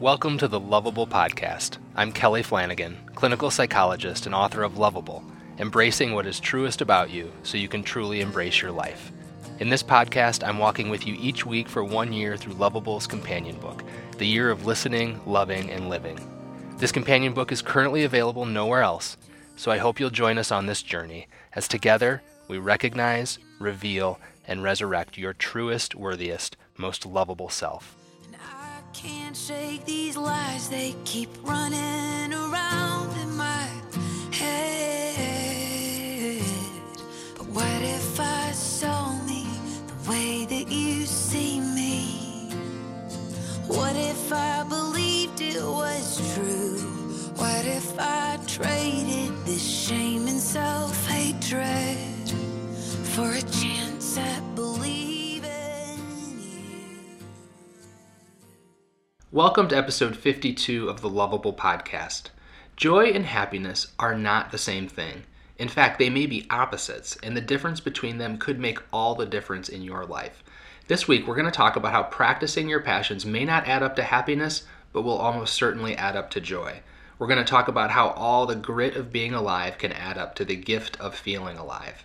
Welcome to the Lovable Podcast. I'm Kelly Flanagan, clinical psychologist and author of Lovable, embracing what is truest about you so you can truly embrace your life. In this podcast, I'm walking with you each week for one year through Lovable's companion book, The Year of Listening, Loving, and Living. This companion book is currently available nowhere else, so I hope you'll join us on this journey as together we recognize, reveal, and resurrect your truest, worthiest, most lovable self. Can't shake these lies, they keep running around in my head. But what if I saw me the way that you see me? What if I believed it was true? What if I traded this shame and self hatred for a chance at believing Welcome to episode 52 of the Lovable Podcast. Joy and happiness are not the same thing. In fact, they may be opposites, and the difference between them could make all the difference in your life. This week, we're going to talk about how practicing your passions may not add up to happiness, but will almost certainly add up to joy. We're going to talk about how all the grit of being alive can add up to the gift of feeling alive.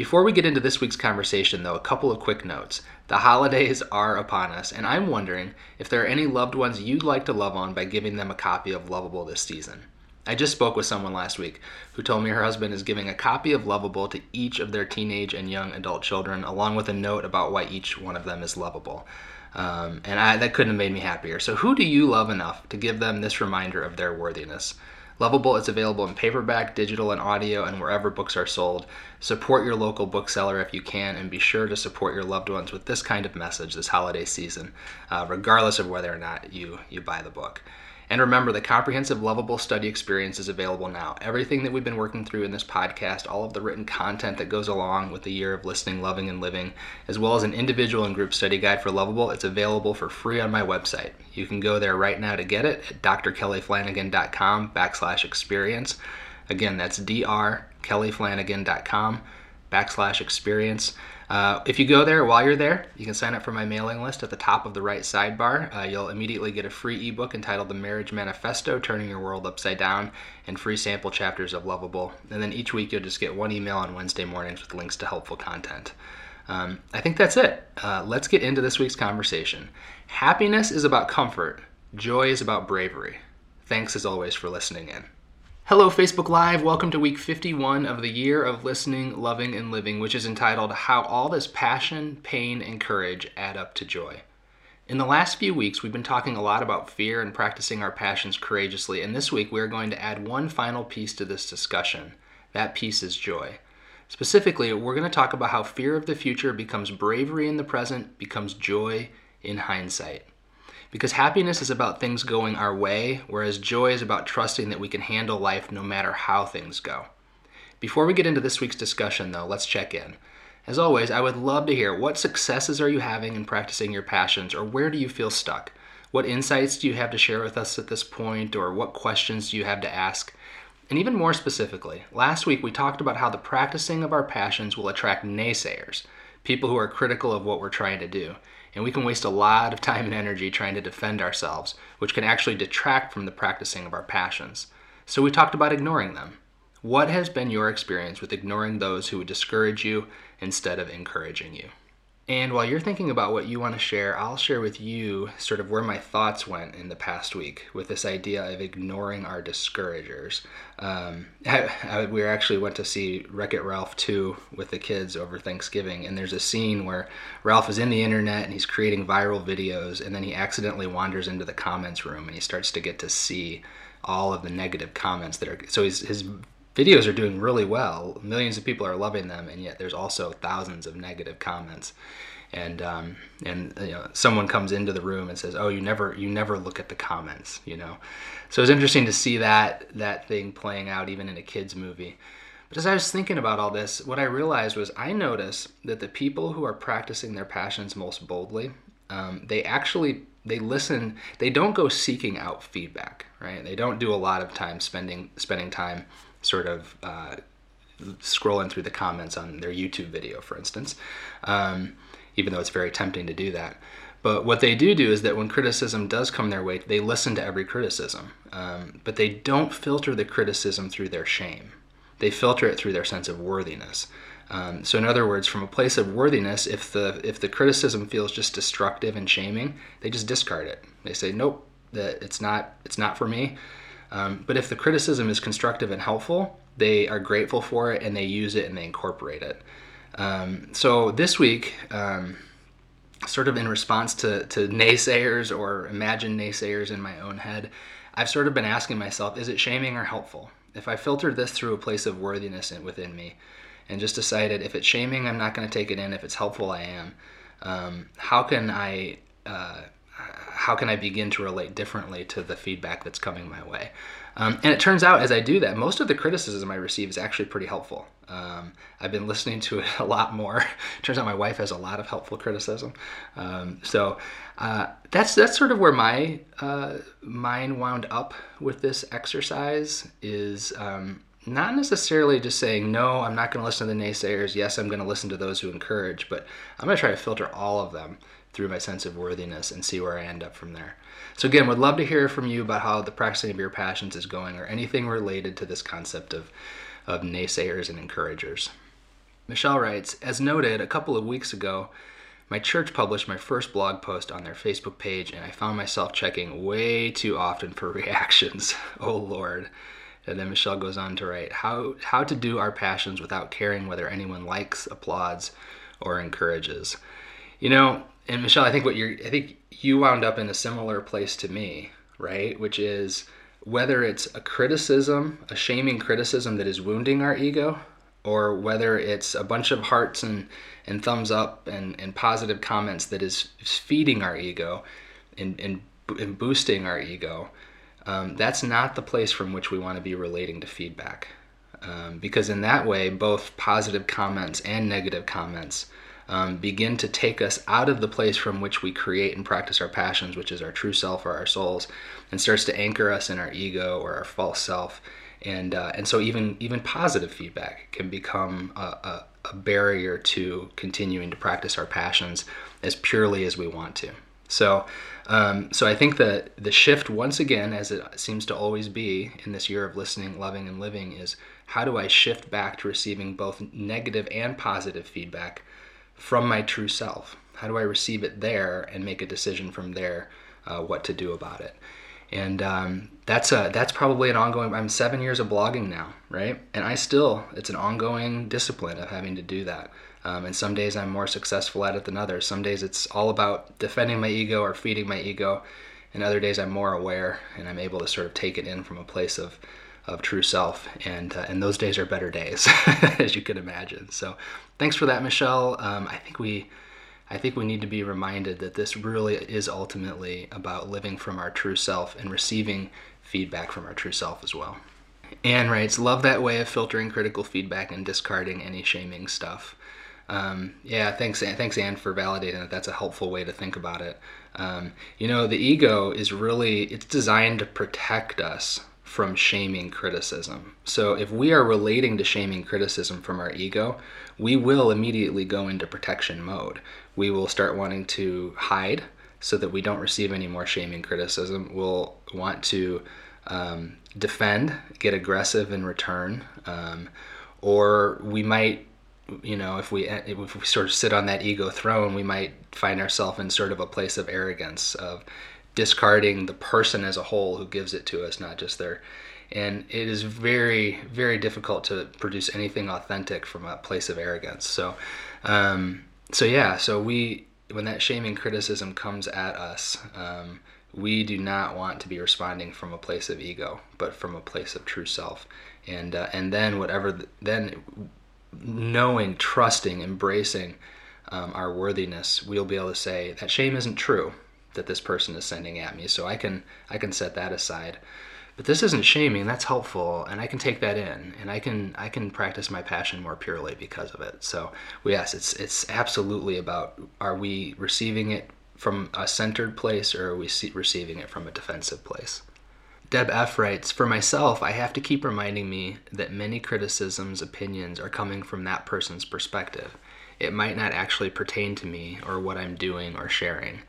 Before we get into this week's conversation, though, a couple of quick notes. The holidays are upon us, and I'm wondering if there are any loved ones you'd like to love on by giving them a copy of Lovable this season. I just spoke with someone last week who told me her husband is giving a copy of Lovable to each of their teenage and young adult children, along with a note about why each one of them is lovable. Um, and I, that couldn't have made me happier. So, who do you love enough to give them this reminder of their worthiness? Lovable is available in paperback, digital, and audio, and wherever books are sold. Support your local bookseller if you can, and be sure to support your loved ones with this kind of message this holiday season, uh, regardless of whether or not you, you buy the book. And remember, the comprehensive Lovable study experience is available now. Everything that we've been working through in this podcast, all of the written content that goes along with the year of listening, loving, and living, as well as an individual and group study guide for Lovable, it's available for free on my website. You can go there right now to get it at drkellyflanagan.com backslash experience. Again, that's drkellyflanagan.com backslash experience. Uh, if you go there while you're there, you can sign up for my mailing list at the top of the right sidebar. Uh, you'll immediately get a free ebook entitled The Marriage Manifesto Turning Your World Upside Down and free sample chapters of Lovable. And then each week you'll just get one email on Wednesday mornings with links to helpful content. Um, I think that's it. Uh, let's get into this week's conversation. Happiness is about comfort, joy is about bravery. Thanks as always for listening in. Hello, Facebook Live. Welcome to week 51 of the year of listening, loving, and living, which is entitled How All This Passion, Pain, and Courage Add Up to Joy. In the last few weeks, we've been talking a lot about fear and practicing our passions courageously, and this week we are going to add one final piece to this discussion. That piece is joy. Specifically, we're going to talk about how fear of the future becomes bravery in the present, becomes joy in hindsight. Because happiness is about things going our way, whereas joy is about trusting that we can handle life no matter how things go. Before we get into this week's discussion, though, let's check in. As always, I would love to hear what successes are you having in practicing your passions, or where do you feel stuck? What insights do you have to share with us at this point, or what questions do you have to ask? And even more specifically, last week we talked about how the practicing of our passions will attract naysayers, people who are critical of what we're trying to do and we can waste a lot of time and energy trying to defend ourselves, which can actually detract from the practicing of our passions. So we talked about ignoring them. What has been your experience with ignoring those who would discourage you instead of encouraging you? And while you're thinking about what you want to share, I'll share with you sort of where my thoughts went in the past week with this idea of ignoring our discouragers. Um, I, I, we actually went to see Wreck It Ralph 2 with the kids over Thanksgiving, and there's a scene where Ralph is in the internet and he's creating viral videos, and then he accidentally wanders into the comments room and he starts to get to see all of the negative comments that are. So his, his videos are doing really well. Millions of people are loving them, and yet there's also thousands of negative comments. And um, and you know, someone comes into the room and says, "Oh, you never you never look at the comments," you know. So it's interesting to see that that thing playing out even in a kids movie. But as I was thinking about all this, what I realized was I notice that the people who are practicing their passions most boldly, um, they actually they listen. They don't go seeking out feedback, right? They don't do a lot of time spending spending time sort of uh, scrolling through the comments on their YouTube video, for instance, um, even though it's very tempting to do that. But what they do do is that when criticism does come their way, they listen to every criticism. Um, but they don't filter the criticism through their shame. They filter it through their sense of worthiness. Um, so, in other words, from a place of worthiness, if the if the criticism feels just destructive and shaming, they just discard it. They say, "Nope, that it's not it's not for me." Um, but if the criticism is constructive and helpful, they are grateful for it and they use it and they incorporate it. Um, so this week, um, sort of in response to, to naysayers or imagined naysayers in my own head, I've sort of been asking myself, is it shaming or helpful? If I filtered this through a place of worthiness within me and just decided if it's shaming, I'm not going to take it in. If it's helpful, I am. Um, how can I uh, how can I begin to relate differently to the feedback that's coming my way? Um, and it turns out as I do that, most of the criticism I receive is actually pretty helpful. Um, I've been listening to it a lot more. turns out my wife has a lot of helpful criticism. Um, so uh, that's that's sort of where my uh, mind wound up with this exercise is um, not necessarily just saying no i'm not going to listen to the naysayers yes i'm going to listen to those who encourage but i'm going to try to filter all of them through my sense of worthiness and see where I end up from there. So, again, would love to hear from you about how the practicing of your passions is going or anything related to this concept of, of naysayers and encouragers. Michelle writes As noted, a couple of weeks ago, my church published my first blog post on their Facebook page, and I found myself checking way too often for reactions. oh, Lord. And then Michelle goes on to write how, how to do our passions without caring whether anyone likes, applauds, or encourages. You know, and Michelle, I think what you're, I think you wound up in a similar place to me, right? Which is whether it's a criticism, a shaming criticism that is wounding our ego, or whether it's a bunch of hearts and, and thumbs up and, and positive comments that is feeding our ego and, and, and boosting our ego, um, that's not the place from which we want to be relating to feedback. Um, because in that way, both positive comments and negative comments um, begin to take us out of the place from which we create and practice our passions, which is our true self or our souls, and starts to anchor us in our ego or our false self. And, uh, and so even even positive feedback can become a, a, a barrier to continuing to practice our passions as purely as we want to. So, um, so I think that the shift, once again, as it seems to always be in this year of listening, loving, and living, is how do I shift back to receiving both negative and positive feedback from my true self? How do I receive it there and make a decision from there uh, what to do about it? And um, that's a that's probably an ongoing. I'm seven years of blogging now, right? And I still it's an ongoing discipline of having to do that. Um, and some days I'm more successful at it than others. Some days it's all about defending my ego or feeding my ego, and other days I'm more aware and I'm able to sort of take it in from a place of of true self and uh, and those days are better days as you can imagine so thanks for that michelle um, i think we i think we need to be reminded that this really is ultimately about living from our true self and receiving feedback from our true self as well anne writes love that way of filtering critical feedback and discarding any shaming stuff um, yeah, thanks, thanks, Anne, for validating that. That's a helpful way to think about it. Um, you know, the ego is really it's designed to protect us from shaming criticism. So if we are relating to shaming criticism from our ego, we will immediately go into protection mode. We will start wanting to hide so that we don't receive any more shaming criticism. We'll want to um, defend, get aggressive in return, um, or we might you know, if we if we sort of sit on that ego throne, we might find ourselves in sort of a place of arrogance of discarding the person as a whole who gives it to us, not just their. And it is very, very difficult to produce anything authentic from a place of arrogance. So, um, so yeah, so we, when that shaming criticism comes at us, um, we do not want to be responding from a place of ego, but from a place of true self. And uh, and then whatever, the, then knowing, trusting, embracing um, our worthiness, we'll be able to say that shame isn't true that this person is sending at me. So I can I can set that aside. But this isn't shaming, that's helpful and I can take that in and I can I can practice my passion more purely because of it. So yes, it's it's absolutely about are we receiving it from a centered place or are we receiving it from a defensive place? Deb F writes, For myself, I have to keep reminding me that many criticisms, opinions are coming from that person's perspective. It might not actually pertain to me or what I'm doing or sharing.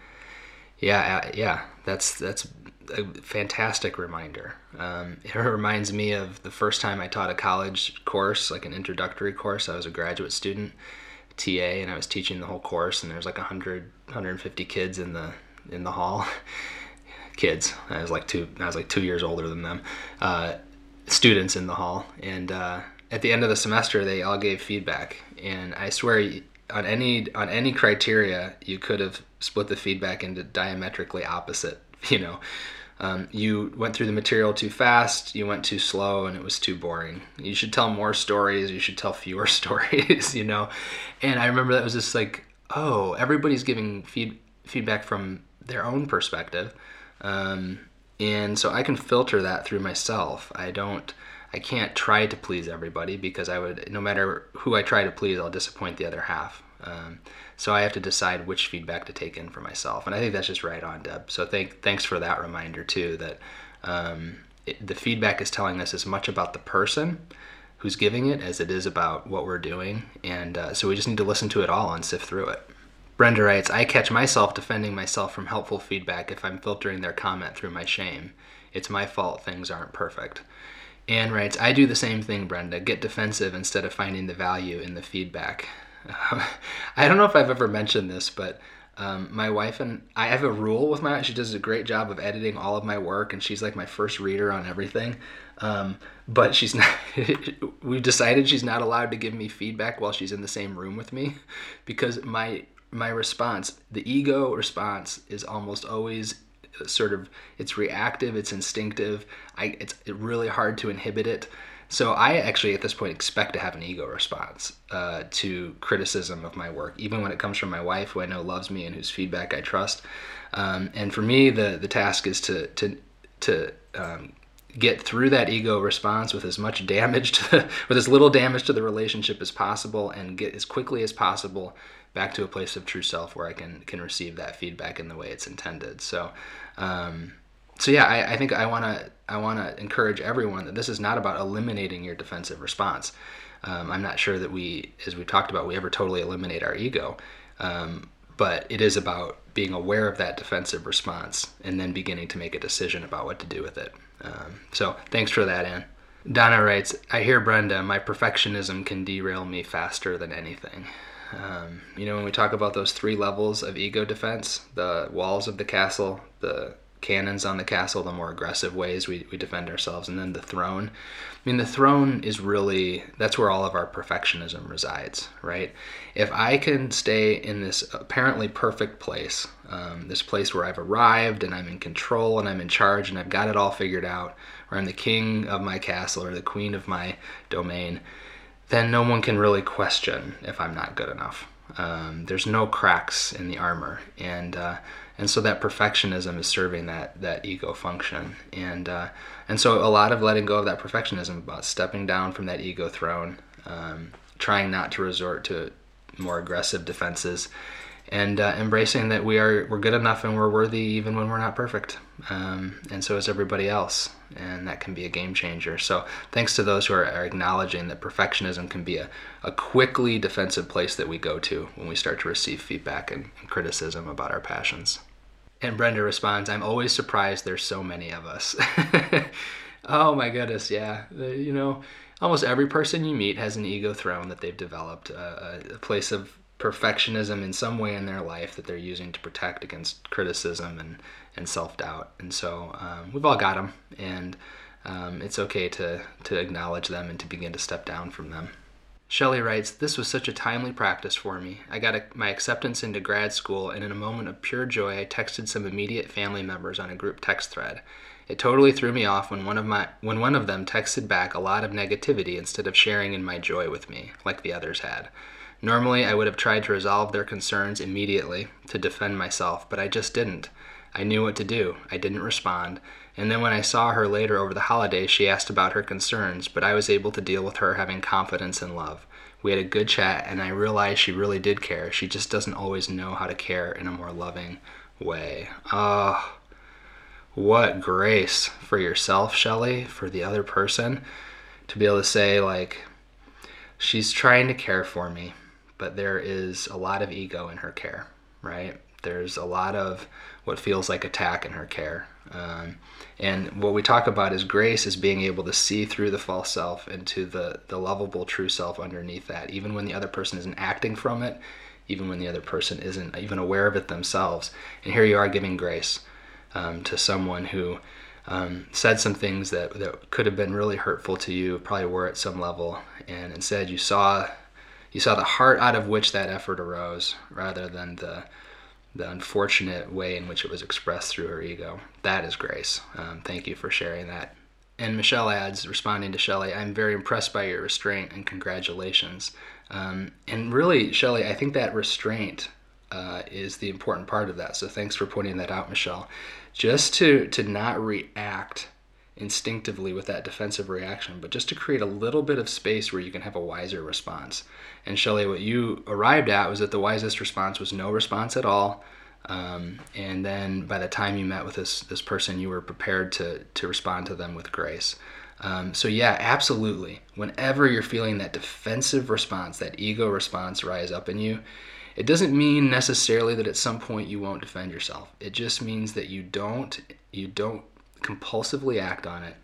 Yeah, uh, yeah, that's that's a fantastic reminder. Um, it reminds me of the first time I taught a college course, like an introductory course. I was a graduate student, TA, and I was teaching the whole course. And there's like 100, 150 kids in the in the hall. kids. I was like two. I was like two years older than them. Uh, students in the hall, and uh, at the end of the semester, they all gave feedback. And I swear, on any on any criteria, you could have split the feedback into diametrically opposite. You know, um, you went through the material too fast, you went too slow, and it was too boring. You should tell more stories, you should tell fewer stories, you know? And I remember that was just like, oh, everybody's giving feed, feedback from their own perspective. Um, and so I can filter that through myself. I don't, I can't try to please everybody because I would, no matter who I try to please, I'll disappoint the other half. Um, so I have to decide which feedback to take in for myself, and I think that's just right on, Deb. So thank thanks for that reminder too. That um, it, the feedback is telling us as much about the person who's giving it as it is about what we're doing, and uh, so we just need to listen to it all and sift through it. Brenda writes, I catch myself defending myself from helpful feedback if I'm filtering their comment through my shame. It's my fault things aren't perfect. Anne writes, I do the same thing, Brenda. Get defensive instead of finding the value in the feedback. I don't know if I've ever mentioned this, but um, my wife and I have a rule with my. She does a great job of editing all of my work, and she's like my first reader on everything. Um, but she's not. we've decided she's not allowed to give me feedback while she's in the same room with me, because my my response, the ego response, is almost always sort of it's reactive, it's instinctive. I it's really hard to inhibit it. So I actually, at this point, expect to have an ego response uh, to criticism of my work, even when it comes from my wife, who I know loves me and whose feedback I trust. Um, and for me, the the task is to to to um, get through that ego response with as much damage to with as little damage to the relationship as possible, and get as quickly as possible back to a place of true self where I can can receive that feedback in the way it's intended. So. Um, so yeah, I, I think I want to I want to encourage everyone that this is not about eliminating your defensive response. Um, I'm not sure that we, as we talked about, we ever totally eliminate our ego, um, but it is about being aware of that defensive response and then beginning to make a decision about what to do with it. Um, so thanks for that, Anne. Donna writes, I hear Brenda, my perfectionism can derail me faster than anything. Um, you know, when we talk about those three levels of ego defense the walls of the castle, the cannons on the castle, the more aggressive ways we, we defend ourselves, and then the throne. I mean, the throne is really that's where all of our perfectionism resides, right? If I can stay in this apparently perfect place, um, this place where I've arrived and I'm in control and I'm in charge and I've got it all figured out, or I'm the king of my castle or the queen of my domain, then no one can really question if I'm not good enough. Um, there's no cracks in the armor, and uh, and so that perfectionism is serving that that ego function. And uh, and so a lot of letting go of that perfectionism about stepping down from that ego throne um, trying not to resort to more aggressive defenses and uh, embracing that we are we're good enough and we're worthy even when we're not perfect. Um, and so is everybody else. And that can be a game changer. So thanks to those who are, are acknowledging that perfectionism can be a, a quickly defensive place that we go to when we start to receive feedback and, and criticism about our passions and Brenda responds, I'm always surprised there's so many of us. oh my goodness, yeah. You know, almost every person you meet has an ego throne that they've developed, uh, a place of perfectionism in some way in their life that they're using to protect against criticism and, and self doubt. And so um, we've all got them, and um, it's okay to, to acknowledge them and to begin to step down from them. Shelley writes, This was such a timely practice for me. I got a, my acceptance into grad school, and in a moment of pure joy, I texted some immediate family members on a group text thread. It totally threw me off when one of my when one of them texted back a lot of negativity instead of sharing in my joy with me, like the others had. Normally, I would have tried to resolve their concerns immediately to defend myself, but I just didn't. I knew what to do. I didn't respond, and then when I saw her later over the holidays, she asked about her concerns, but I was able to deal with her having confidence and love. We had a good chat, and I realized she really did care. She just doesn't always know how to care in a more loving way. Oh, what grace for yourself, Shelley, for the other person, to be able to say, like, she's trying to care for me, but there is a lot of ego in her care, right? There's a lot of what feels like attack in her care. Um, and what we talk about is grace is being able to see through the false self into the, the lovable true self underneath that, even when the other person isn't acting from it, even when the other person isn't even aware of it themselves. And here you are giving grace um, to someone who um, said some things that, that could have been really hurtful to you, probably were at some level, and instead you saw you saw the heart out of which that effort arose rather than the the unfortunate way in which it was expressed through her ego. That is grace. Um, thank you for sharing that. And Michelle adds, responding to Shelley, I'm very impressed by your restraint and congratulations. Um, and really, Shelley, I think that restraint uh, is the important part of that. So thanks for pointing that out, Michelle. Just to, to not react instinctively with that defensive reaction, but just to create a little bit of space where you can have a wiser response. And Shelley, what you arrived at was that the wisest response was no response at all. Um, and then by the time you met with this this person, you were prepared to to respond to them with grace. Um, so yeah, absolutely. Whenever you're feeling that defensive response, that ego response rise up in you, it doesn't mean necessarily that at some point you won't defend yourself. It just means that you don't you don't compulsively act on it.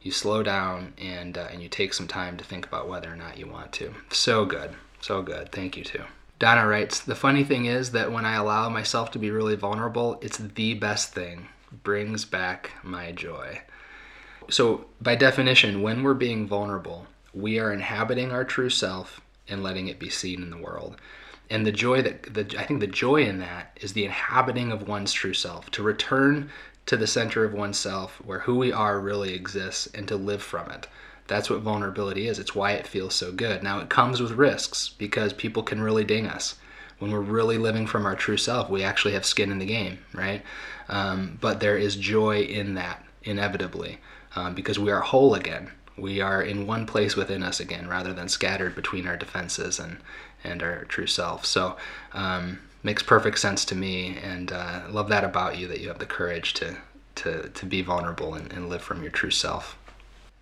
You slow down and uh, and you take some time to think about whether or not you want to. So good, so good. Thank you too. Donna writes, the funny thing is that when I allow myself to be really vulnerable, it's the best thing. Brings back my joy. So, by definition, when we're being vulnerable, we are inhabiting our true self and letting it be seen in the world. And the joy that the, I think the joy in that is the inhabiting of one's true self, to return to the center of oneself where who we are really exists and to live from it. That's what vulnerability is. It's why it feels so good. Now, it comes with risks because people can really ding us. When we're really living from our true self, we actually have skin in the game, right? Um, but there is joy in that, inevitably, um, because we are whole again. We are in one place within us again rather than scattered between our defenses and, and our true self. So, um, makes perfect sense to me, and uh, love that about you that you have the courage to to to be vulnerable and, and live from your true self.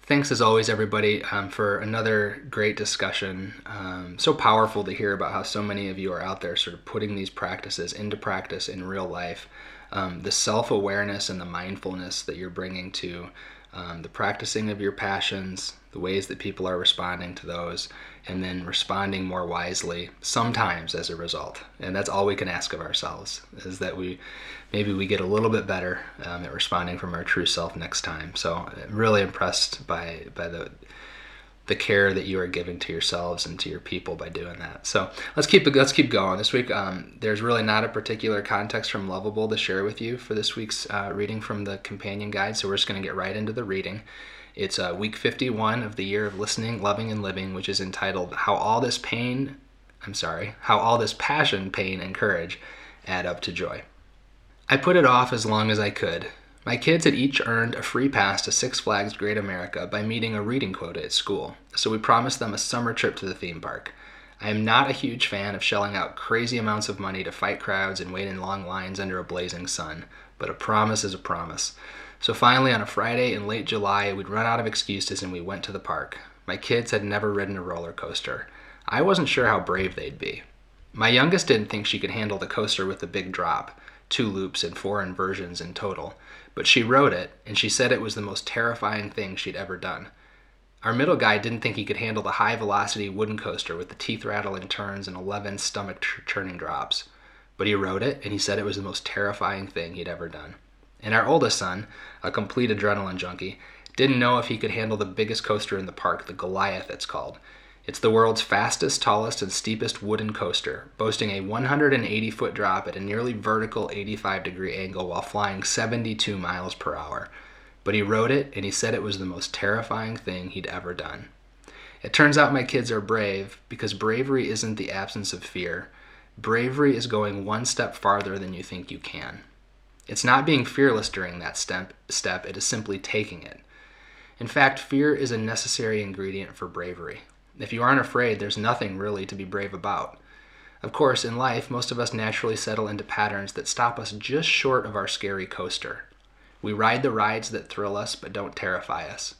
Thanks as always, everybody, um, for another great discussion. Um, so powerful to hear about how so many of you are out there sort of putting these practices into practice in real life. Um, the self awareness and the mindfulness that you're bringing to um, the practicing of your passions, the ways that people are responding to those, and then responding more wisely sometimes as a result. And that's all we can ask of ourselves is that we maybe we get a little bit better um, at responding from our true self next time. So I'm really impressed by by the the care that you are giving to yourselves and to your people by doing that. So let's keep let's keep going. This week, um, there's really not a particular context from Lovable to share with you for this week's uh, reading from the companion guide. So we're just going to get right into the reading. It's uh, week 51 of the year of listening, loving, and living, which is entitled "How All This Pain." I'm sorry, how all this passion, pain, and courage add up to joy. I put it off as long as I could, my kids had each earned a free pass to Six Flags Great America by meeting a reading quota at school, so we promised them a summer trip to the theme park. I am not a huge fan of shelling out crazy amounts of money to fight crowds and wait in long lines under a blazing sun, but a promise is a promise. So finally, on a Friday in late July, we'd run out of excuses and we went to the park. My kids had never ridden a roller coaster. I wasn't sure how brave they'd be. My youngest didn't think she could handle the coaster with the big drop, two loops and four inversions in total but she wrote it, and she said it was the most terrifying thing she'd ever done. Our middle guy didn't think he could handle the high velocity wooden coaster with the teeth rattling turns and 11 stomach churning drops. But he wrote it, and he said it was the most terrifying thing he'd ever done. And our oldest son, a complete adrenaline junkie, didn't know if he could handle the biggest coaster in the park, the Goliath it's called. It's the world's fastest, tallest, and steepest wooden coaster, boasting a 180 foot drop at a nearly vertical 85 degree angle while flying 72 miles per hour. But he rode it and he said it was the most terrifying thing he'd ever done. It turns out my kids are brave because bravery isn't the absence of fear. Bravery is going one step farther than you think you can. It's not being fearless during that step, step it is simply taking it. In fact, fear is a necessary ingredient for bravery. If you aren't afraid, there's nothing really to be brave about. Of course, in life, most of us naturally settle into patterns that stop us just short of our scary coaster. We ride the rides that thrill us but don't terrify us.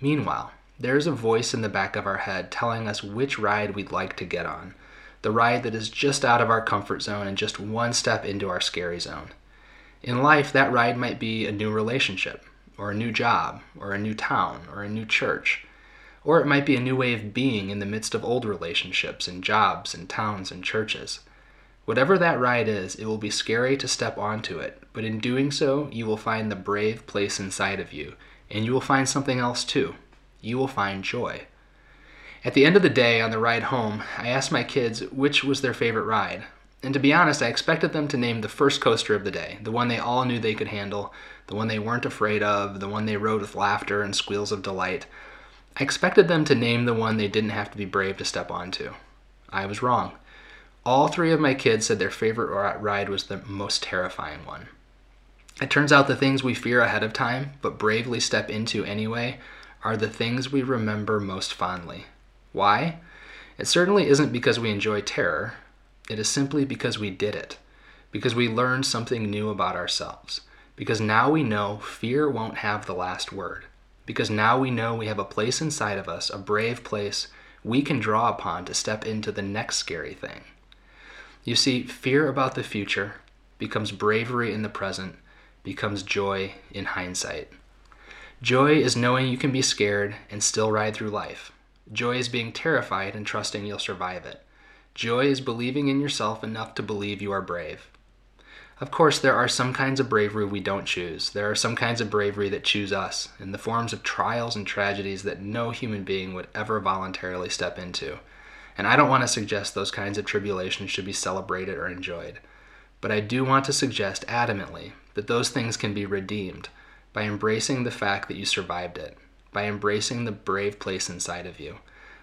Meanwhile, there is a voice in the back of our head telling us which ride we'd like to get on. the ride that is just out of our comfort zone and just one step into our scary zone. In life, that ride might be a new relationship, or a new job, or a new town, or a new church. Or it might be a new way of being in the midst of old relationships and jobs and towns and churches. Whatever that ride is, it will be scary to step onto it, but in doing so, you will find the brave place inside of you, and you will find something else too. You will find joy. At the end of the day, on the ride home, I asked my kids which was their favorite ride. And to be honest, I expected them to name the first coaster of the day, the one they all knew they could handle, the one they weren't afraid of, the one they rode with laughter and squeals of delight. I expected them to name the one they didn't have to be brave to step onto. I was wrong. All three of my kids said their favorite ride was the most terrifying one. It turns out the things we fear ahead of time, but bravely step into anyway, are the things we remember most fondly. Why? It certainly isn't because we enjoy terror. It is simply because we did it. Because we learned something new about ourselves. Because now we know fear won't have the last word. Because now we know we have a place inside of us, a brave place we can draw upon to step into the next scary thing. You see, fear about the future becomes bravery in the present, becomes joy in hindsight. Joy is knowing you can be scared and still ride through life. Joy is being terrified and trusting you'll survive it. Joy is believing in yourself enough to believe you are brave. Of course, there are some kinds of bravery we don't choose. There are some kinds of bravery that choose us, in the forms of trials and tragedies that no human being would ever voluntarily step into. And I don't want to suggest those kinds of tribulations should be celebrated or enjoyed. But I do want to suggest adamantly that those things can be redeemed by embracing the fact that you survived it by embracing the brave place inside of you,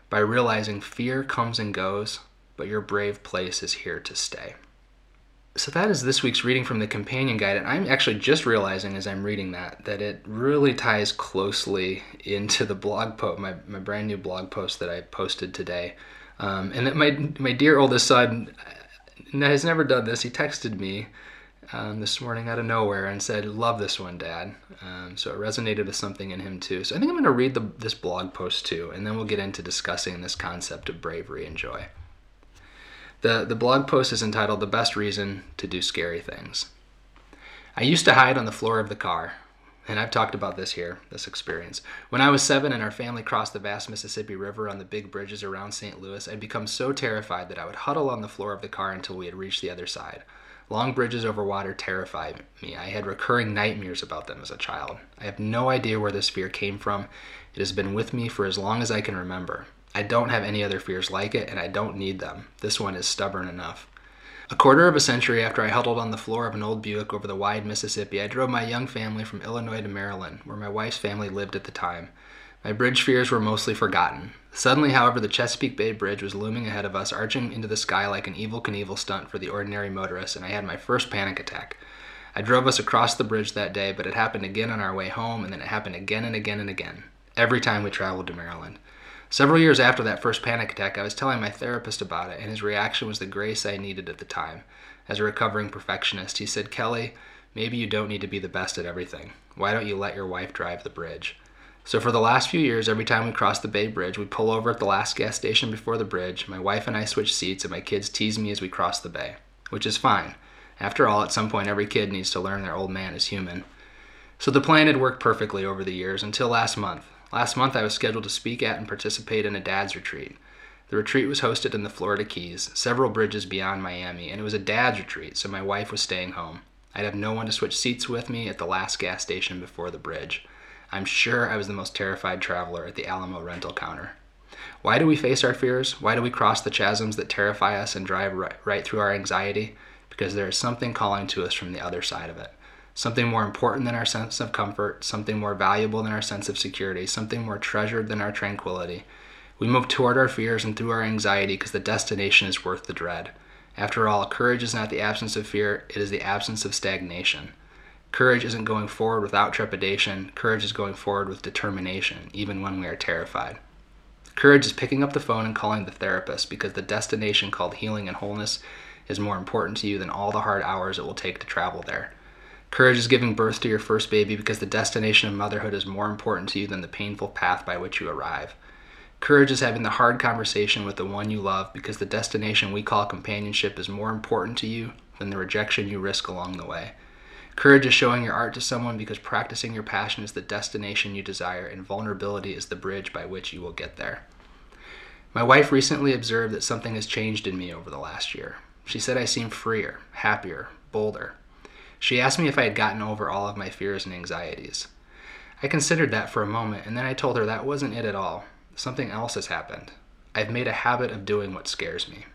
by realizing fear comes and goes, but your brave place is here to stay. So that is this week's reading from the companion guide, and I'm actually just realizing as I'm reading that that it really ties closely into the blog post, my, my brand new blog post that I posted today. Um, and that my my dear oldest son has never done this. He texted me um, this morning out of nowhere and said, "Love this one, Dad." Um, so it resonated with something in him too. So I think I'm going to read the, this blog post too, and then we'll get into discussing this concept of bravery and joy. The The blog post is entitled "The Best Reason to Do Scary Things." I used to hide on the floor of the car, and I've talked about this here, this experience. When I was seven and our family crossed the vast Mississippi River on the big bridges around St. Louis, I'd become so terrified that I would huddle on the floor of the car until we had reached the other side. Long bridges over water terrified me. I had recurring nightmares about them as a child. I have no idea where this fear came from. It has been with me for as long as I can remember. I don't have any other fears like it, and I don't need them. This one is stubborn enough. A quarter of a century after I huddled on the floor of an old Buick over the wide Mississippi, I drove my young family from Illinois to Maryland, where my wife's family lived at the time. My bridge fears were mostly forgotten. Suddenly, however, the Chesapeake Bay Bridge was looming ahead of us, arching into the sky like an Evel Knievel stunt for the ordinary motorist, and I had my first panic attack. I drove us across the bridge that day, but it happened again on our way home, and then it happened again and again and again, every time we traveled to Maryland. Several years after that first panic attack, I was telling my therapist about it, and his reaction was the grace I needed at the time. As a recovering perfectionist, he said, Kelly, maybe you don't need to be the best at everything. Why don't you let your wife drive the bridge? So for the last few years, every time we cross the Bay Bridge, we pull over at the last gas station before the bridge. My wife and I switch seats, and my kids tease me as we cross the bay, which is fine. After all, at some point, every kid needs to learn their old man is human. So the plan had worked perfectly over the years until last month. Last month, I was scheduled to speak at and participate in a dad's retreat. The retreat was hosted in the Florida Keys, several bridges beyond Miami, and it was a dad's retreat, so my wife was staying home. I'd have no one to switch seats with me at the last gas station before the bridge. I'm sure I was the most terrified traveler at the Alamo rental counter. Why do we face our fears? Why do we cross the chasms that terrify us and drive right, through our anxiety? Because there is something calling to us from the other side of it. Something more important than our sense of comfort, something more valuable than our sense of security, something more treasured than our tranquility. We move toward our fears and through our anxiety because the destination is worth the dread. After all, courage is not the absence of fear, it is the absence of stagnation. Courage isn't going forward without trepidation. Courage is going forward with determination, even when we are terrified. Courage is picking up the phone and calling the therapist because the destination called healing and wholeness is more important to you than all the hard hours it will take to travel there. Courage is giving birth to your first baby because the destination of motherhood is more important to you than the painful path by which you arrive. Courage is having the hard conversation with the one you love because the destination we call companionship is more important to you than the rejection you risk along the way. Courage is showing your art to someone because practicing your passion is the destination you desire, and vulnerability is the bridge by which you will get there. My wife recently observed that something has changed in me over the last year. She said I seem freer, happier, bolder. She asked me if I had gotten over all of my fears and anxieties. I considered that for a moment, and then I told her that wasn't it at all. Something else has happened. I've made a habit of doing what scares me.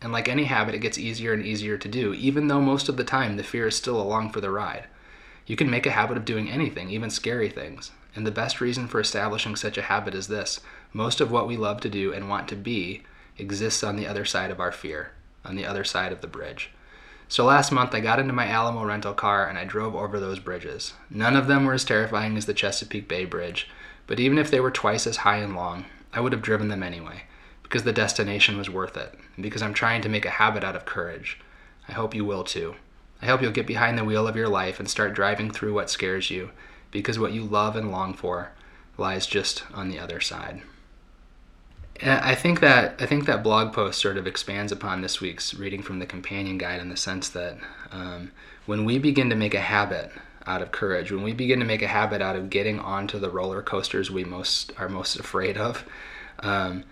And like any habit, it gets easier and easier to do, even though most of the time the fear is still along for the ride. You can make a habit of doing anything, even scary things. And the best reason for establishing such a habit is this most of what we love to do and want to be exists on the other side of our fear, on the other side of the bridge. So last month, I got into my Alamo rental car and I drove over those bridges. None of them were as terrifying as the Chesapeake Bay Bridge, but even if they were twice as high and long, I would have driven them anyway, because the destination was worth it, and because I'm trying to make a habit out of courage. I hope you will too. I hope you'll get behind the wheel of your life and start driving through what scares you, because what you love and long for lies just on the other side. I think that I think that blog post sort of expands upon this week's reading from the companion guide in the sense that um, when we begin to make a habit out of courage, when we begin to make a habit out of getting onto the roller coasters we most are most afraid of, um,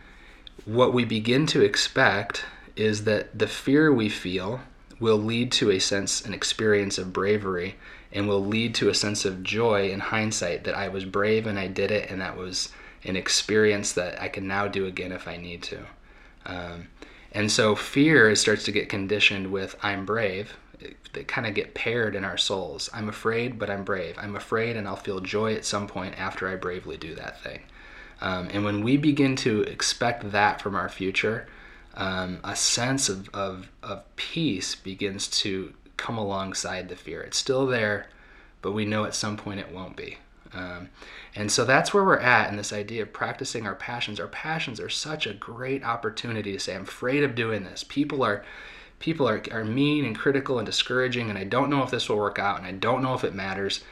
what we begin to expect is that the fear we feel will lead to a sense, an experience of bravery, and will lead to a sense of joy in hindsight that I was brave and I did it, and that was an experience that I can now do again if I need to. Um, and so fear starts to get conditioned with I'm brave, They kind of get paired in our souls. I'm afraid, but I'm brave. I'm afraid, and I'll feel joy at some point after I bravely do that thing. Um, and when we begin to expect that from our future, um, a sense of, of, of peace begins to come alongside the fear. It's still there, but we know at some point it won't be. Um, and so that's where we're at in this idea of practicing our passions. Our passions are such a great opportunity to say, I'm afraid of doing this. People are people are, are mean and critical and discouraging, and I don't know if this will work out, and I don't know if it matters,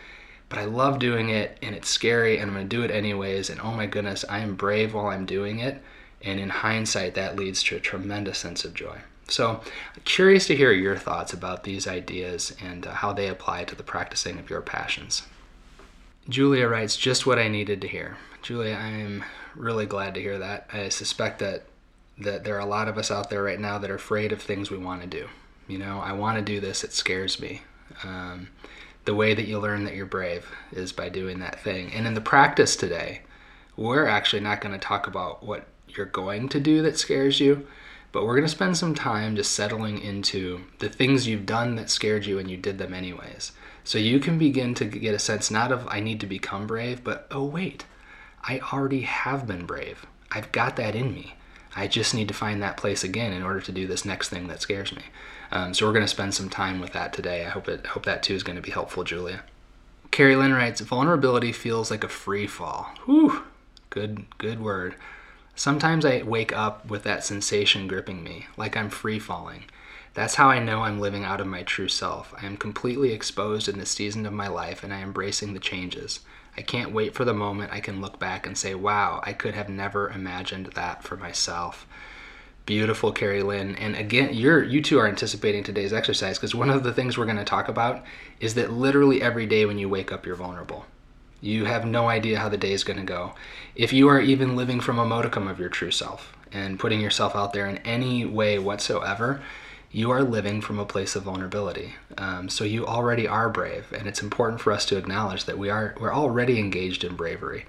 but I love doing it, and it's scary, and I'm going to do it anyways. And oh my goodness, I am brave while I'm doing it. And in hindsight, that leads to a tremendous sense of joy. So, curious to hear your thoughts about these ideas and uh, how they apply to the practicing of your passions. Julia writes, just what I needed to hear. Julia, I am really glad to hear that. I suspect that that there are a lot of us out there right now that are afraid of things we want to do. You know, I want to do this, it scares me. Um, the way that you learn that you're brave is by doing that thing. And in the practice today, we're actually not going to talk about what you're going to do that scares you, but we're going to spend some time just settling into the things you've done that scared you and you did them anyways. So you can begin to get a sense not of I need to become brave, but oh, wait, I already have been brave. I've got that in me. I just need to find that place again in order to do this next thing that scares me. Um, so we're going to spend some time with that today. I hope it hope that too is going to be helpful, Julia. Carrie Lynn writes, vulnerability feels like a free fall. Whew, good good word. Sometimes I wake up with that sensation gripping me, like I'm free falling. That's how I know I'm living out of my true self. I am completely exposed in this season of my life and I am embracing the changes. I can't wait for the moment I can look back and say, wow, I could have never imagined that for myself. Beautiful, Carrie Lynn. And again, you're you two are anticipating today's exercise because one of the things we're going to talk about is that literally every day when you wake up, you're vulnerable. You have no idea how the day is going to go. If you are even living from a modicum of your true self and putting yourself out there in any way whatsoever, you are living from a place of vulnerability. Um, so you already are brave, and it's important for us to acknowledge that we are we're already engaged in bravery.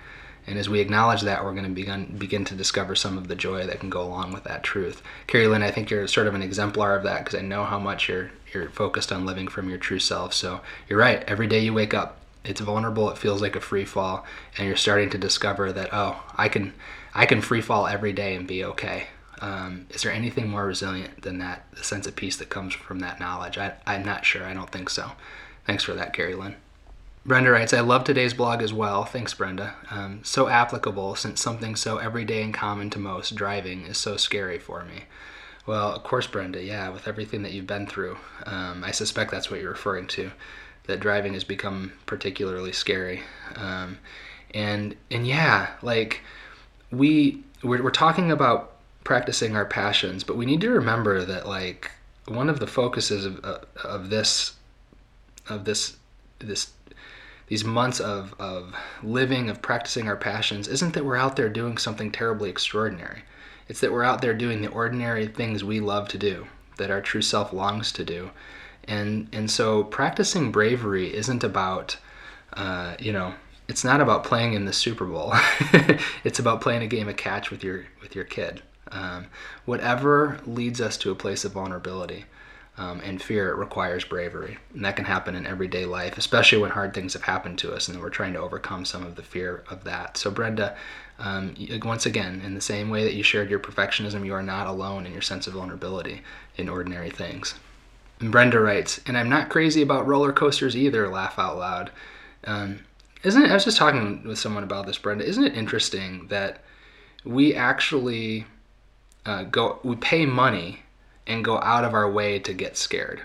And as we acknowledge that, we're going to begin begin to discover some of the joy that can go along with that truth. Carrie Lynn, I think you're sort of an exemplar of that because I know how much you're you're focused on living from your true self. So you're right. Every day you wake up, it's vulnerable. It feels like a free fall, and you're starting to discover that oh, I can I can free fall every day and be okay. Um, is there anything more resilient than that, the sense of peace that comes from that knowledge? I, I'm not sure. I don't think so. Thanks for that, Carrie Lynn. Brenda writes, I love today's blog as well. Thanks, Brenda. Um, so applicable since something so everyday and common to most, driving, is so scary for me. Well, of course, Brenda, yeah, with everything that you've been through, um, I suspect that's what you're referring to, that driving has become particularly scary. Um, and, and yeah, like, we we're, we're talking about practicing our passions, but we need to remember that like one of the focuses of, of, of this of this this these months of, of living of practicing our passions isn't that we're out there doing something terribly extraordinary. It's that we're out there doing the ordinary things we love to do that our true self longs to do. And and so practicing bravery isn't about uh, you know it's not about playing in the super bowl. It's about playing a game of catch with your with your kid um, whatever leads us to a place of vulnerability um, and fear requires bravery. And that can happen in everyday life, especially when hard things have happened to us and we're trying to overcome some of the fear of that. So, Brenda, um, once again, in the same way that you shared your perfectionism, you are not alone in your sense of vulnerability in ordinary things. And Brenda writes, and I'm not crazy about roller coasters either, laugh out loud. Um, isn't it, I was just talking with someone about this, Brenda. Isn't it interesting that we actually uh, go, we pay money and go out of our way to get scared.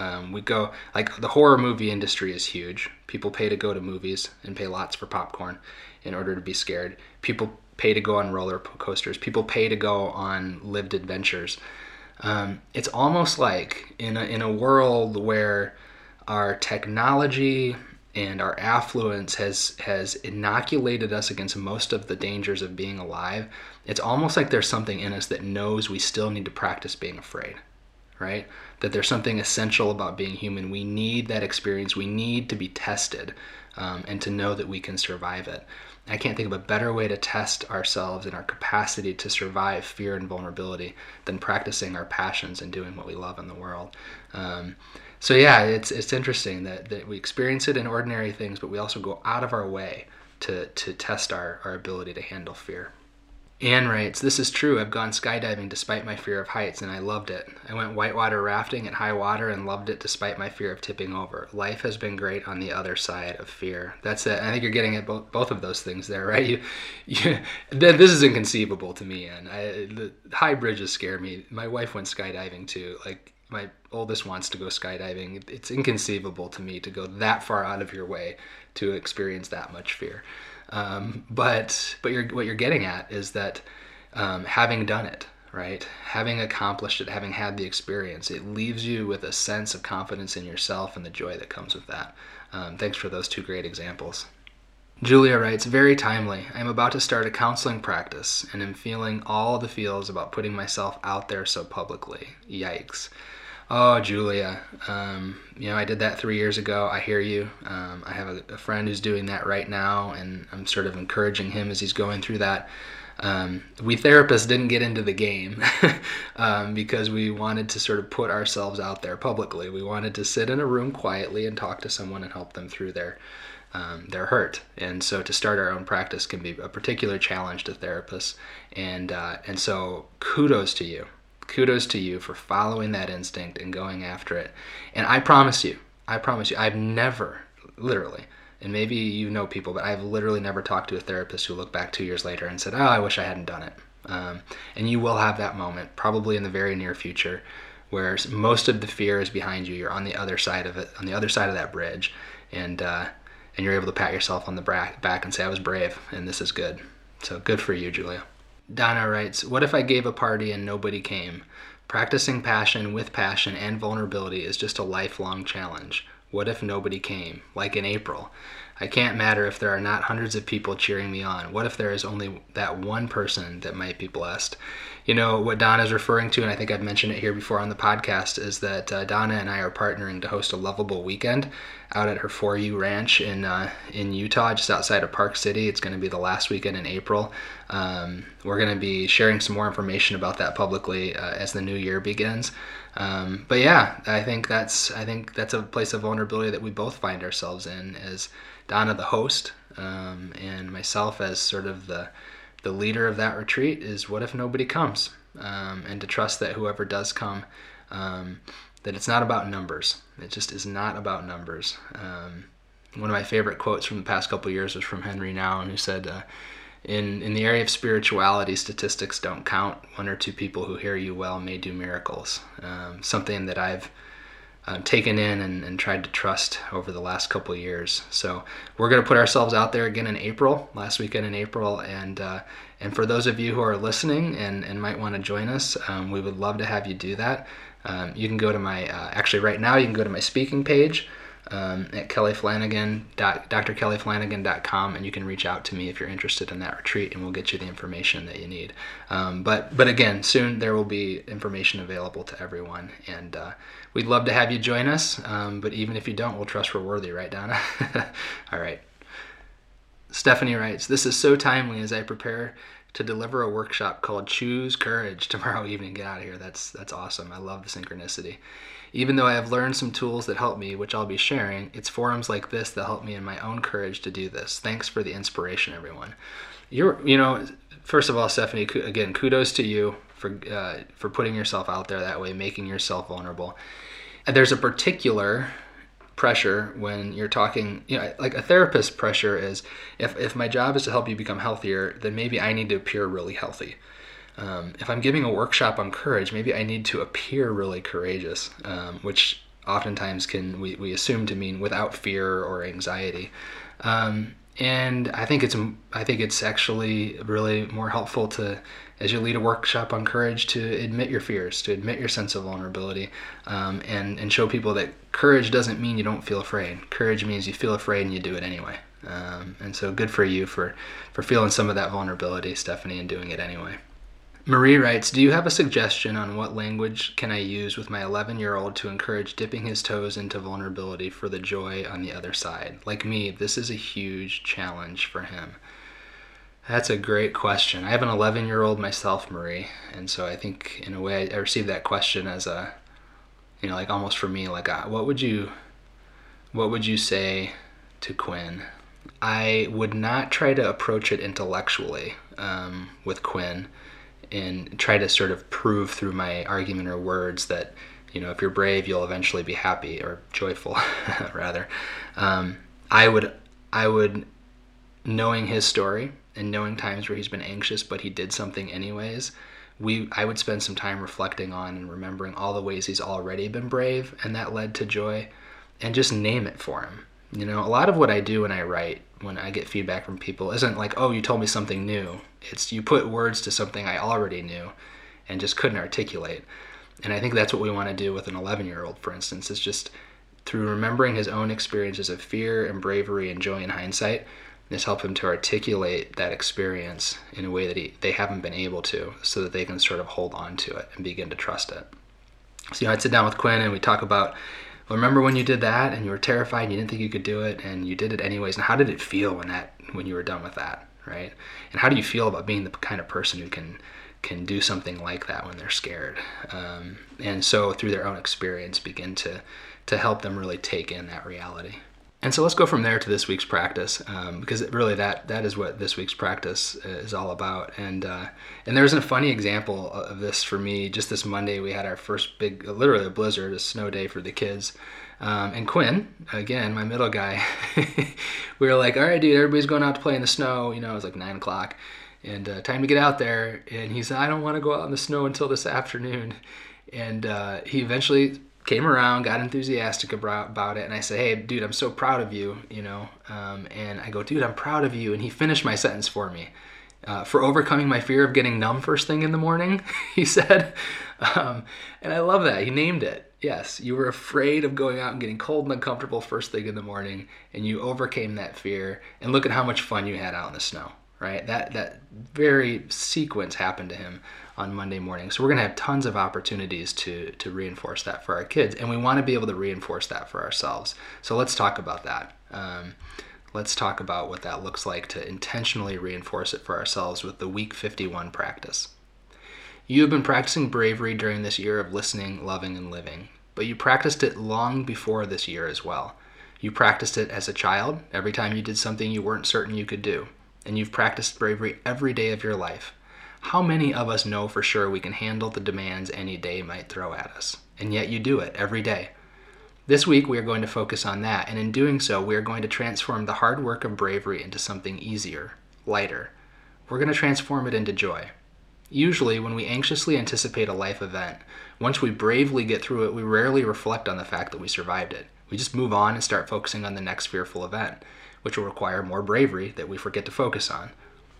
Um, we go like the horror movie industry is huge. People pay to go to movies and pay lots for popcorn in order to be scared. People pay to go on roller coasters. People pay to go on lived adventures. Um, it's almost like in a, in a world where our technology and our affluence has has inoculated us against most of the dangers of being alive it's almost like there's something in us that knows we still need to practice being afraid right? That there's something essential about being human. We need that experience. We need to be tested um, and to know that we can survive it. I can't think of a better way to test ourselves and our capacity to survive fear and vulnerability than practicing our passions and doing what we love in the world. Um, so yeah, it's it's interesting that, that we experience it in ordinary things, but we also go out of our way to to test our, our ability to handle fear. Anne writes, This is true. I've gone skydiving despite my fear of heights, and I loved it. I went whitewater rafting at high water and loved it despite my fear of tipping over. Life has been great on the other side of fear. That's it. I think you're getting at both, both of those things there, right? You, you, this is inconceivable to me, and the high bridges scare me. My wife went skydiving too. Like, my oldest wants to go skydiving. It's inconceivable to me to go that far out of your way to experience that much fear. Um, but but you're, what you're getting at is that um, having done it, right, having accomplished it, having had the experience, it leaves you with a sense of confidence in yourself and the joy that comes with that. Um, thanks for those two great examples. Julia writes, very timely. I'm about to start a counseling practice and am feeling all the feels about putting myself out there so publicly. Yikes. Oh, Julia, um, you know, I did that three years ago. I hear you. Um, I have a, a, friend who's doing that right now, and I'm sort of encouraging him as he's going through that. Um, we therapists didn't get into the game um, because we wanted to sort of put ourselves out there publicly. We wanted to sit in a room quietly and talk to someone and help them through their um, their hurt. And so to start our own practice can be a particular challenge to therapists. And uh, and so kudos to you kudos to you for following that instinct and going after it. And I promise you, I promise you, I've never, literally, and maybe you know people, but I've literally never talked to a therapist who looked back two years later and said, "Oh, I wish I hadn't done it." Um, and you will have that moment, probably in the very near future, where most of the fear is behind you. You're on the other side of it, on the other side of that bridge, and uh, and you're able to pat yourself on the back and say, "I was brave, and this is good." So good for you, Julia. Donna writes, What if I gave a party and nobody came? Practicing passion with passion and vulnerability is just a lifelong challenge. What if nobody came? Like in April. I can't matter if there are not hundreds of people cheering me on. What if there is only that one person that might be blessed? You know, what Donna is referring to, and I think I've mentioned it here before on the podcast, is that uh, Donna and I are partnering to host a lovable weekend out at her 4U ranch in, uh, in Utah, just outside of Park City. It's going to be the last weekend in April. Um, we're going to be sharing some more information about that publicly uh, as the new year begins. Um, but yeah, I think that's I think that's a place of vulnerability that we both find ourselves in as Donna, the host, um, and myself as sort of the the leader of that retreat is what if nobody comes, um, and to trust that whoever does come, um, that it's not about numbers. It just is not about numbers. Um, one of my favorite quotes from the past couple years was from Henri Nouwen, who said. Uh, in, in the area of spirituality, statistics don't count. One or two people who hear you well may do miracles. Um, something that I've uh, taken in and, and, tried to trust over the last couple years. So we're going to put ourselves out there again in April, last weekend in April, and uh, and for those of you who are listening and, and might want to join us, um, we would love to have you do that. Um, you can go to my uh, actually right now you can go to my speaking page um, at Kelly Flanagan, drkellyflanagan.com, and you can reach out to me if you're interested in that retreat, and we'll get you the information that you need. Um, but but again, soon there will be information available to everyone, and uh, we'd love to have you join us. Um, but even if you don't, we'll trust we're worthy, right, Donna? All right. Stephanie writes, "This is so timely as I prepare." to deliver a workshop called Choose Courage tomorrow evening. Get out of here. That's that's awesome. I love the synchronicity. Even though I have learned some tools that help me, which I'll be sharing, it's forums like this that help me in my own courage to do this. Thanks for the inspiration, everyone. You're, you know, first of all, Stephanie, again, kudos to you for uh, for putting yourself out there that way, making yourself vulnerable. And There's a particular pressure when you're talking you know like a therapist pressure is if, if my job is to help you become healthier then maybe i need to appear really healthy um, if I'm giving a workshop on courage, maybe I need to appear really courageous, um, which oftentimes can we, we assume to mean without fear or anxiety. Um, and I think it's I think it's actually really more helpful to, as you lead a workshop on courage, to admit your fears, to admit your sense of vulnerability, um, and and show people that courage doesn't mean you don't feel afraid. Courage means you feel afraid and you do it anyway. Um, and so good for you for for feeling some of that vulnerability, Stephanie, and doing it anyway. Marie writes, Do you have a suggestion on what language can I use with my 11 year old to encourage dipping his toes into vulnerability for the joy on the other side? Like me, this is a huge challenge for him. That's a great question. I have an 11 year old myself, Marie, and so I think in a way I received that question as a, you know, like almost for me, like, uh, what would you, what would you say to Quinn? I would not try to approach it intellectually um, with Quinn and try to sort of prove through my argument or words that you know if you're brave you'll eventually be happy or joyful rather. Um, i would i would knowing his story and knowing times where he's been anxious but he did something anyways we i would spend some time reflecting on and remembering all the ways he's already been brave and that led to joy and just name it for him you know a lot of what i do when i write when I get feedback from people isn't like, oh, you told me something new. It's you put words to something I already knew and just couldn't articulate. And I think that's what we want to do with an 11 year old, for instance, is just through remembering his own experiences of fear and bravery and joy in hindsight, just help him to articulate that experience in a way that he, they haven't been able to so that they can sort of hold on to it and begin to trust it. So, you know, I'd sit down with Quinn and we talk about remember when you did that and you were terrified and you didn't think you could do it and you did it anyways? And how did it feel when that when you were done with that right? And how do you feel about being the kind of person who can can do something like that when they're scared? Um, and so through their own experience begin to to help them really take in that reality and so let's go from there to this week's practice, um, because really that that is what this week's practice is all about. And uh, and there's a funny example of this for me. Just this Monday, we had our first big, literally a blizzard, a snow day for the kids. Um, and Quinn, again, my middle guy, we were like, all right, dude, everybody's going out to play in the snow. You know, it was like nine o'clock, and uh, time to get out there. And he said, I don't want to go out in the snow until this afternoon. And uh, he eventually came around, got enthusiastic about it, and I said, "Hey, dude, I'm so proud of you," you know. Um, and I go, "Dude, I'm proud of you," and he finished my sentence for me. Uh, for overcoming my fear of getting numb first thing in the morning, he said. Um, and I love that. He named it. Yes, you were afraid of going out and getting cold and uncomfortable first thing in the morning, and you overcame that fear. And look at how much fun you had out in the snow, right? That that very sequence happened to him on Monday morning. So we're going to have tons of opportunities to to reinforce that for our kids, and we want to be able to reinforce that for ourselves. So let's talk about that. Um, let's talk about what that looks like to intentionally reinforce it for ourselves with the Week 51 practice. You have been practicing bravery during this year of listening, loving, and living, but you practiced it long before this year as well. You practiced it as a child every time you did something you weren't certain you could do, and you've practiced bravery every day of your life how many of us know for sure we can handle the demands any day might throw at us? And yet you do it every day. This week, we are going to focus on that, and in doing so, we are going to transform the hard work of bravery into something easier, lighter. We're going to transform it into joy. Usually, when we anxiously anticipate a life event, once we bravely get through it, we rarely reflect on the fact that we survived it. We just move on and start focusing on the next fearful event, which will require more bravery that we forget to focus on.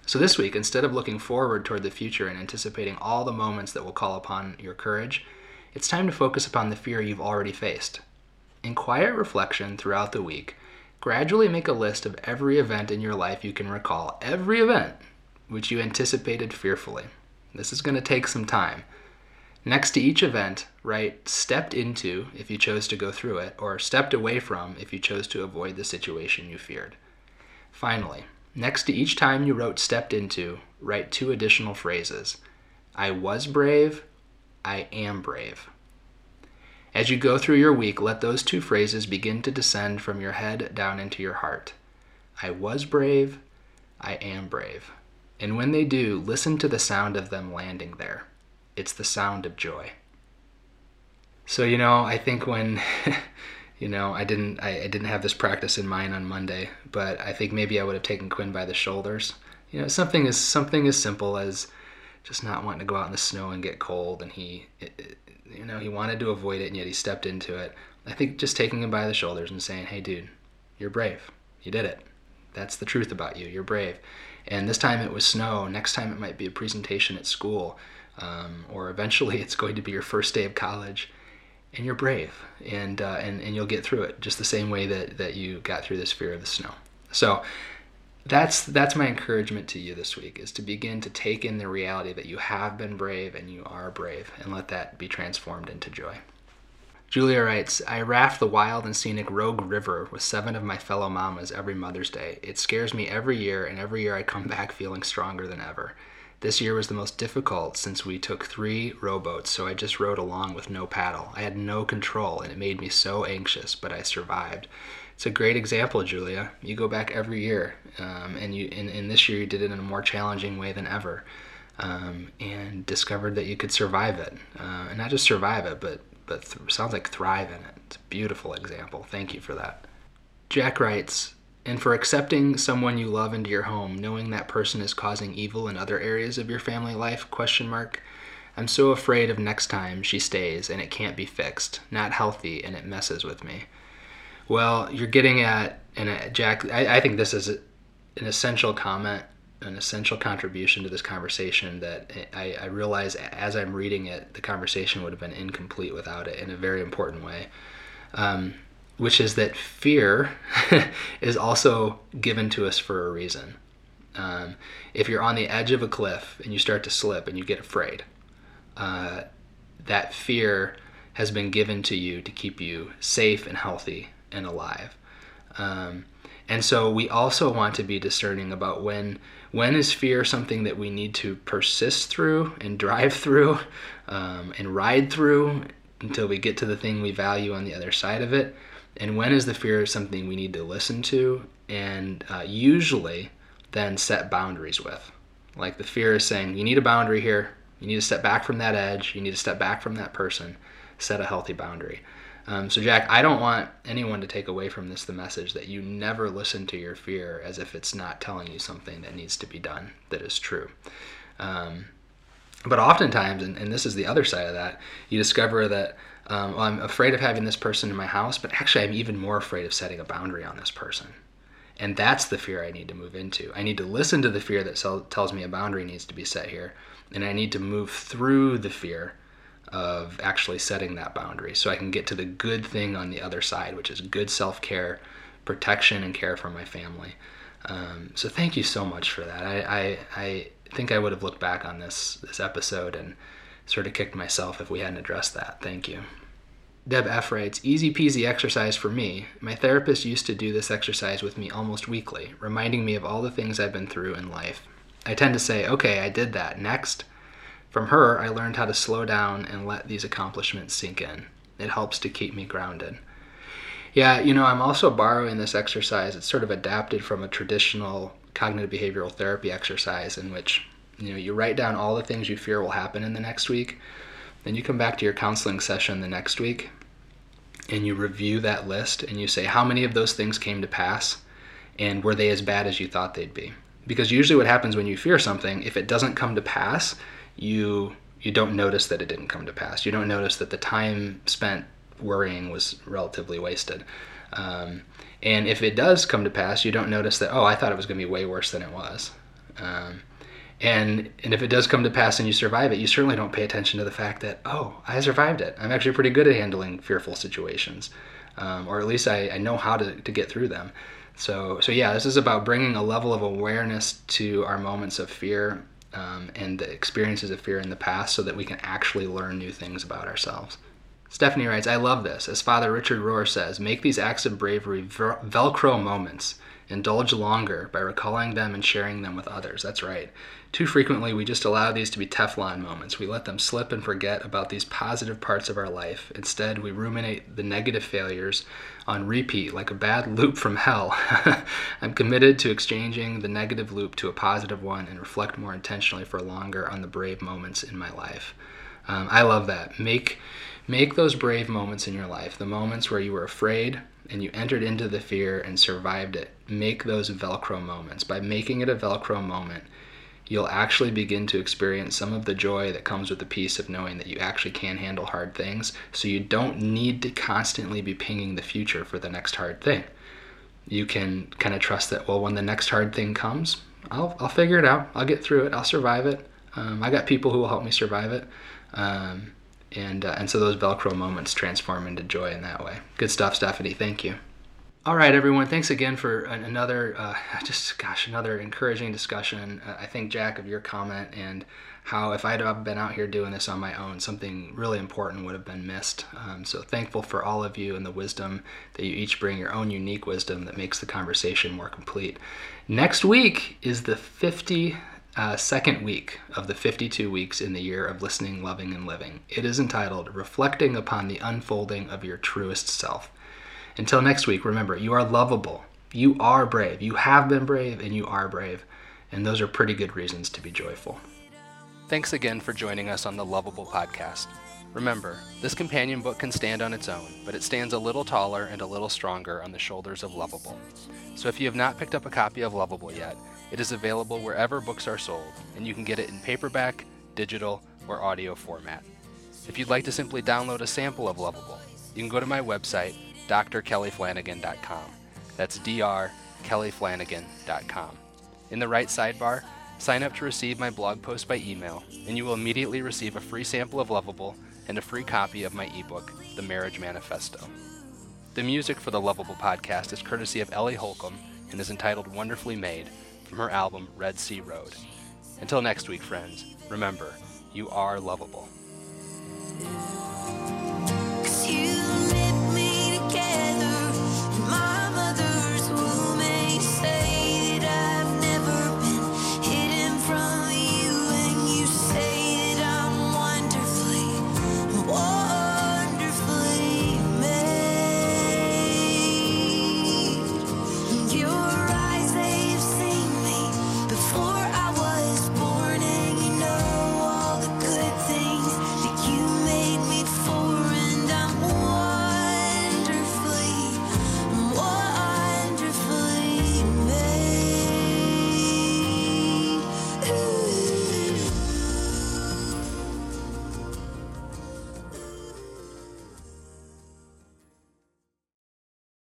So, this week, instead of looking forward toward the future and anticipating all the moments that will call upon your courage, it's time to focus upon the fear you've already faced. In quiet reflection throughout the week, gradually make a list of every event in your life you can recall, every event which you anticipated fearfully. This is going to take some time. Next to each event, write stepped into if you chose to go through it, or stepped away from if you chose to avoid the situation you feared. Finally, next to each time you wrote stepped into, write two additional phrases I was brave, I am brave. As you go through your week, let those two phrases begin to descend from your head down into your heart. I was brave, I am brave. And when they do, listen to the sound of them landing there. It's the sound of joy. So, you know, I think when, you know, I didn't, I, I, didn't have this practice in mind on Monday, but I think maybe I would have taken Quinn by the shoulders. You know, something as something as simple as just not wanting to go out in the snow and get cold, and he, it, it, you know, he wanted to avoid it, and yet he stepped into it. I think just taking him by the shoulders and saying, "Hey, dude, you're brave. You did it. That's the truth about you. You're brave." And this time it was snow. Next time it might be a presentation at school, um, or eventually it's going to be your first day of college. And you're brave, and uh, and and you'll get through it just the same way that that you got through this fear of the snow. So that's that's my encouragement to you this week is to begin to take in the reality that you have been brave and you are brave, and let that be transformed into joy. Julia writes, I raft the wild and scenic Rogue River with seven of my fellow mamas every Mother's Day. It scares me every year, and every year I come back feeling stronger than ever. This year was the most difficult since we took three rowboats, so I just rowed along with no paddle. I had no control, and it made me so anxious, but I survived. It's a great example, Julia. You go back every year, um, and you and, and this year you did it in a more challenging way than ever, um, and discovered that you could survive it, uh, and not just survive it, but but th- sounds like thrive in it. It's a beautiful example. Thank you for that. Jack writes, and for accepting someone you love into your home, knowing that person is causing evil in other areas of your family life? Question mark. I'm so afraid of next time she stays and it can't be fixed, not healthy, and it messes with me. Well, you're getting at, and uh, Jack, I, I think this is an essential comment an essential contribution to this conversation that I, I, realize as I'm reading it, the conversation would have been incomplete without it in a very important way, um, which is that fear is also given to us for a reason. Um, if you're on the edge of a cliff and you start to slip and you get afraid, uh, that fear has been given to you to keep you safe and healthy and alive. Um, and so we also want to be discerning about when when is fear something that we need to persist through and drive through um, and ride through until we get to the thing we value on the other side of it? And when is the fear something we need to listen to and uh, usually then set boundaries with? Like the fear is saying, you need a boundary here. You need to step back from that edge. You need to step back from that person. Set a healthy boundary. Um, so, Jack, I don't want anyone to take away from this the message that you never listen to your fear as if it's not telling you something that needs to be done that is true. Um, but oftentimes, and, and, this is the other side of that, you discover that um, well, I'm afraid of having this person in my house, but actually, I'm even more afraid of setting a boundary on this person. And that's the fear I need to move into. I need to listen to the fear that tells me a boundary needs to be set here, and I need to move through the fear of actually setting that boundary so I can get to the good thing on the other side, which is good self care, protection, and care for my family. Um, so thank you so much for that. I, I, I think I would have looked back on this this episode and sort of kicked myself if we hadn't addressed that. Thank you. Deb F writes, easy peasy exercise for me. My therapist used to do this exercise with me almost weekly, reminding me of all the things I've been through in life. I tend to say, okay, I did that. Next. From her, I learned how to slow down and let these accomplishments sink in. It helps to keep me grounded. Yeah, you know, I'm also borrowing this exercise. It's sort of adapted from a traditional cognitive behavioral therapy exercise in which, you know, you write down all the things you fear will happen in the next week. Then you come back to your counseling session the next week and you review that list and you say how many of those things came to pass and were they as bad as you thought they'd be? Because usually what happens when you fear something, if it doesn't come to pass, you you don't notice that it didn't come to pass. You don't notice that the time spent worrying was relatively wasted. Um, and if it does come to pass, you don't notice that, oh, I thought it was going to be way worse than it was. Um, and, and if it does come to pass and you survive it, you certainly don't pay attention to the fact that, oh, I survived it. I'm actually pretty good at handling fearful situations. Um, or at least I, I know how to, to get through them. So, so yeah, this is about bringing a level of awareness to our moments of fear um, and the experiences of fear in the past so that we can actually learn new things about ourselves. Stephanie writes, I love this. As Father Richard Rohr says, make these acts of bravery Velcro moments. Indulge longer by recalling them and sharing them with others. That's right. Too frequently, we just allow these to be Teflon moments. We let them slip and forget about these positive parts of our life. Instead, we ruminate the negative failures on repeat like a bad loop from hell. I'm committed to exchanging the negative loop to a positive one and reflect more intentionally for longer on the brave moments in my life. Um, I love that. Make make those brave moments in your life, the moments where you were afraid and you entered into the fear and survived it. Make those Velcro moments. By making it a Velcro moment, you'll actually begin to experience some of the joy that comes with the peace of knowing that you actually can handle hard things. So you don't need to constantly be pinging the future for the next hard thing. You can kind of trust that, well, when the next hard thing comes, I'll, I'll figure it out. I'll get through it. I'll survive it. Um, I got people who will help me survive it. Um, and uh, and so those Velcro moments transform into joy in that way. Good stuff, Stephanie. Thank you. All right, everyone. Thanks again for another, uh, just gosh, another encouraging discussion. Uh, I think Jack of your comment and how if I'd have been out here doing this on my own, something really important would have been missed. Um, so thankful for all of you and the wisdom that you each bring, your own unique wisdom that makes the conversation more complete. Next week is the 50 uh, second week of the 52 weeks in the year of listening, loving, and living. It is entitled Reflecting Upon the Unfolding of Your Truest Self. Until next week, remember, you are lovable. You are brave. You have been brave, and you are brave. And those are pretty good reasons to be joyful. Thanks again for joining us on the Loveable Podcast. Remember, this companion book can stand on its own, but it stands a little taller and a little stronger on the shoulders of Loveable. So if you have not picked up a copy of Loveable yet, it is available wherever books are sold, and you can get it in paperback, digital, or audio format. If you'd like to simply download a sample of Loveable, you can go to my website, drkellyflanagan.com. That's drkellyflanagan.com. In the right sidebar, sign up to receive my blog post by email, and you will immediately receive a free sample of Loveable and a free copy of my ebook, The Marriage Manifesto. The music for the Loveable podcast is courtesy of Ellie Holcomb and is entitled Wonderfully Made from her album Red Sea Road. Until next week, friends, remember, you are lovable.